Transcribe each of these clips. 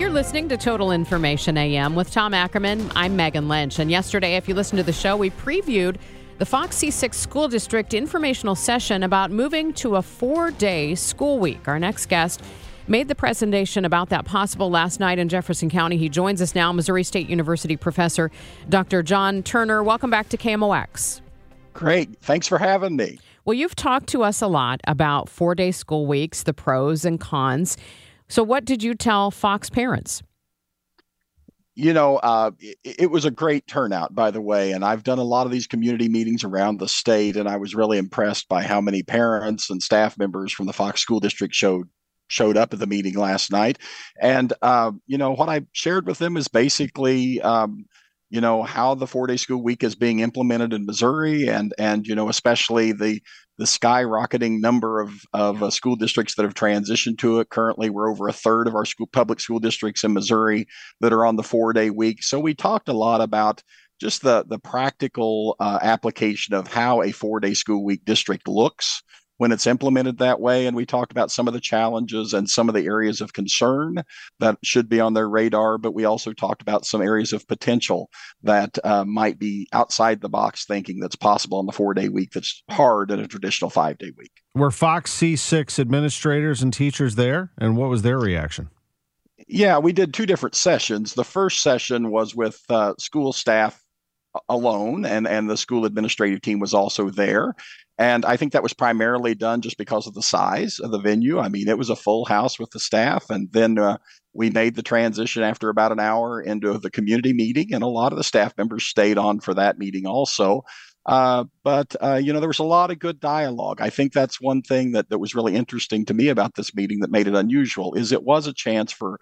You're listening to Total Information AM with Tom Ackerman. I'm Megan Lynch. And yesterday, if you listened to the show, we previewed the Fox C6 School District informational session about moving to a four day school week. Our next guest made the presentation about that possible last night in Jefferson County. He joins us now, Missouri State University professor Dr. Jon Turner. Welcome back to KMOX. Great. Thanks for having me. Well, you've talked to us a lot about four day school weeks, the pros and cons. So, what did you tell Fox parents? You know, uh, it, it was a great turnout, by the way. And I've done a lot of these community meetings around the state, and I was really impressed by how many parents and staff members from the Fox School District showed showed up at the meeting last night. And uh, you know, what I shared with them is basically. Um, you know how the four day school week is being implemented in Missouri, and and you know especially the the skyrocketing number of of uh, school districts that have transitioned to it. Currently, we're over a third of our school public school districts in Missouri that are on the four day week. So we talked a lot about just the the practical uh, application of how a four day school week district looks when it's implemented that way. And we talked about some of the challenges and some of the areas of concern that should be on their radar. But we also talked about some areas of potential that uh, might be outside the box thinking that's possible on the four day week that's hard in a traditional five day week. Were Fox C6 administrators and teachers there? And what was their reaction? Yeah, we did two different sessions. The first session was with uh, school staff alone and and the school administrative team was also there and i think that was primarily done just because of the size of the venue. I mean it was a full house with the staff and then uh, we made the transition after about an hour into the community meeting and a lot of the staff members stayed on for that meeting also. Uh, but uh, you know there was a lot of good dialogue. I think that's one thing that, that was really interesting to me about this meeting that made it unusual is it was a chance for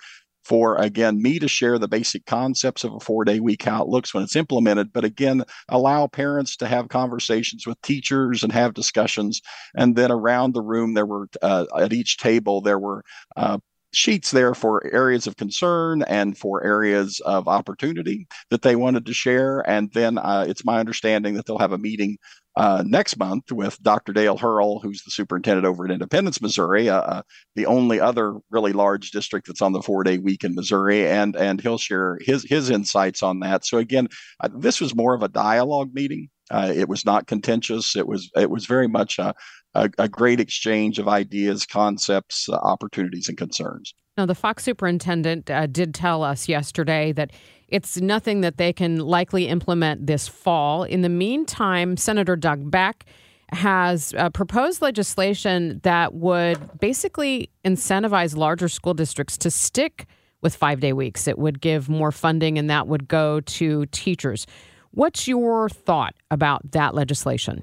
for again me to share the basic concepts of a four day week how it looks when it's implemented but again allow parents to have conversations with teachers and have discussions and then around the room there were uh, at each table there were uh, sheets there for areas of concern and for areas of opportunity that they wanted to share. And then uh, it's my understanding that they'll have a meeting uh, next month with Dr. Dale Herl, who's the superintendent over at Independence, Missouri, uh, uh, the only other really large district that's on the four-day week in Missouri, and and he'll share his his insights on that. So again, uh, this was more of a dialogue meeting. Uh, it was not contentious. It was it was very much a, a, a great exchange of ideas, concepts, uh, opportunities, and concerns. Now, the Fox superintendent did tell us yesterday that it's nothing that they can likely implement this fall. In the meantime, Senator Doug Beck has uh, proposed legislation that would basically incentivize larger school districts to stick with five day weeks. It would give more funding and that would go to teachers. What's your thought about that legislation?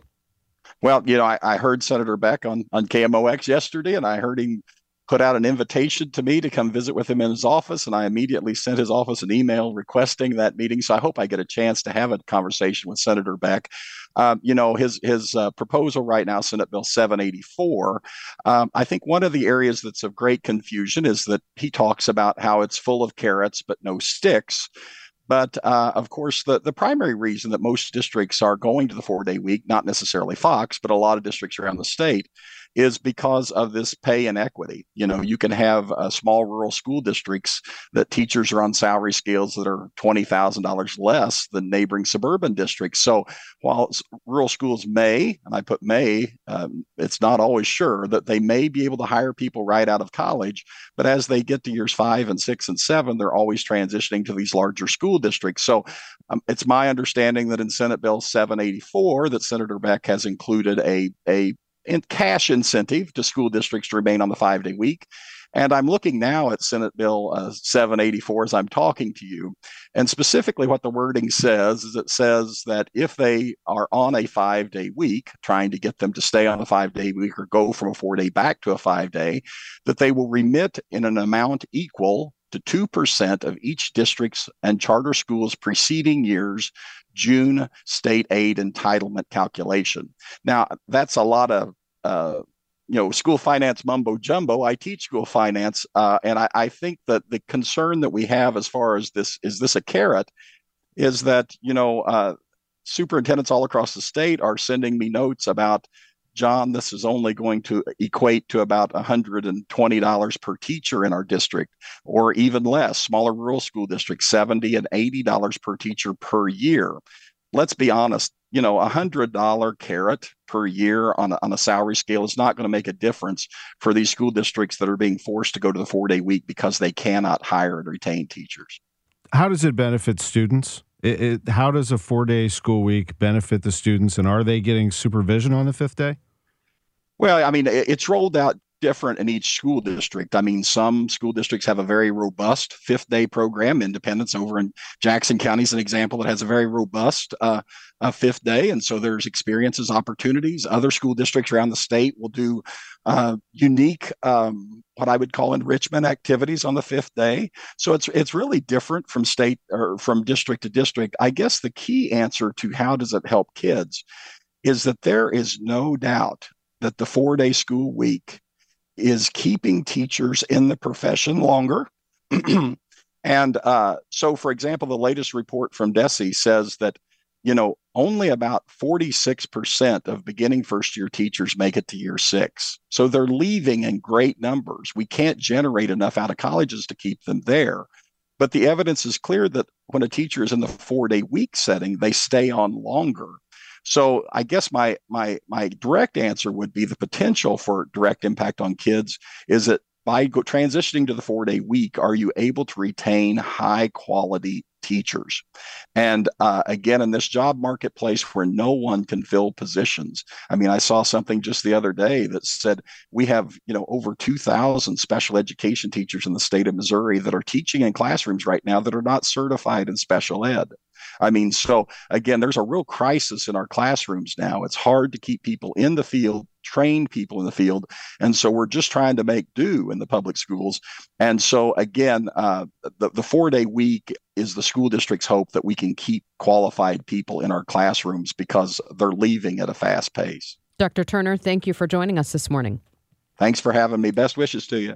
Well, you know, I, I heard Senator Beck on, on KMOX yesterday, and I heard him put out an invitation to me to come visit with him in his office, and I immediately sent his office an email requesting that meeting. So I hope I get a chance to have a conversation with Senator Beck. Um, you know, his his uh, proposal right now, Senate Bill 784. Um, I think one of the areas that's of great confusion is that he talks about how it's full of carrots but no sticks. But uh, of course, the, the primary reason that most districts are going to the four day week, not necessarily Fox, but a lot of districts around the state, is because of this pay inequity. You know, you can have uh, small rural school districts that teachers are on salary scales that are $20,000 less than neighboring suburban districts. So while rural schools may, and I put may, um, it's not always sure that they may be able to hire people right out of college, but as they get to years five and six and seven, they're always transitioning to these larger school districts. So um, it's my understanding that in Senate Bill 784 that Senator Beck has included a a in cash incentive to school districts to remain on the five day week. And I'm looking now at Senate Bill uh, 784 as I'm talking to you. And specifically, what the wording says is it says that if they are on a five day week, trying to get them to stay on a five day week or go from a four day back to a five day, that they will remit in an amount equal to 2% of each district's and charter schools preceding year's June state aid entitlement calculation. Now, that's a lot of uh, you know school finance mumbo jumbo i teach school finance uh, and I, I, think that the concern that we have as far as this is this a carrot is that you know uh, superintendents all across the state are sending me notes about Jon, this is only going to equate to about $120 per teacher in our district, or even less. Smaller rural school districts, 70 and $80 per teacher per year. Let's be honest, you know, a $100 carrot per year on a, on a salary scale is not going to make a difference for these school districts that are being forced to go to the four day week because they cannot hire and retain teachers. How does it benefit students? It, it, how does a four day school week benefit the students, and are they getting supervision on the fifth day? Well, I mean, it's rolled out different in each school district. I mean, some school districts have a very robust fifth day program. Independence over in Jackson County is an example that has a very robust uh, fifth day. And so there's experiences, opportunities. Other school districts around the state will do uh, unique, um, what I would call enrichment activities on the fifth day. So it's it's really different from state or from district to district. I guess the key answer to how does it help kids is that there is no doubt that the four day school week is keeping teachers in the profession longer. and uh, so, for example, the latest report from DESE says that, you know, only about 46% of beginning first year teachers make it to year six. So they're leaving in great numbers. We can't generate enough out of colleges to keep them there. But the evidence is clear that when a teacher is in the four day week setting, they stay on longer. So I guess my my my direct answer would be the potential for direct impact on kids is that by go, transitioning to the four day week, are you able to retain high quality teachers? And uh, again, in this job marketplace where no one can fill positions, I mean, I saw something just the other day that said we have, you know, over 2,000 special education teachers in the state of Missouri that are teaching in classrooms right now that are not certified in special ed. I mean, so again, there's a real crisis in our classrooms now. It's hard to keep people in the field, trained people in the field. And so we're just trying to make do in the public schools. And so again, uh, the, the four day week is the school district's hope that we can keep qualified people in our classrooms because they're leaving at a fast pace. Dr. Turner, thank you for joining us this morning. Thanks for having me. Best wishes to you.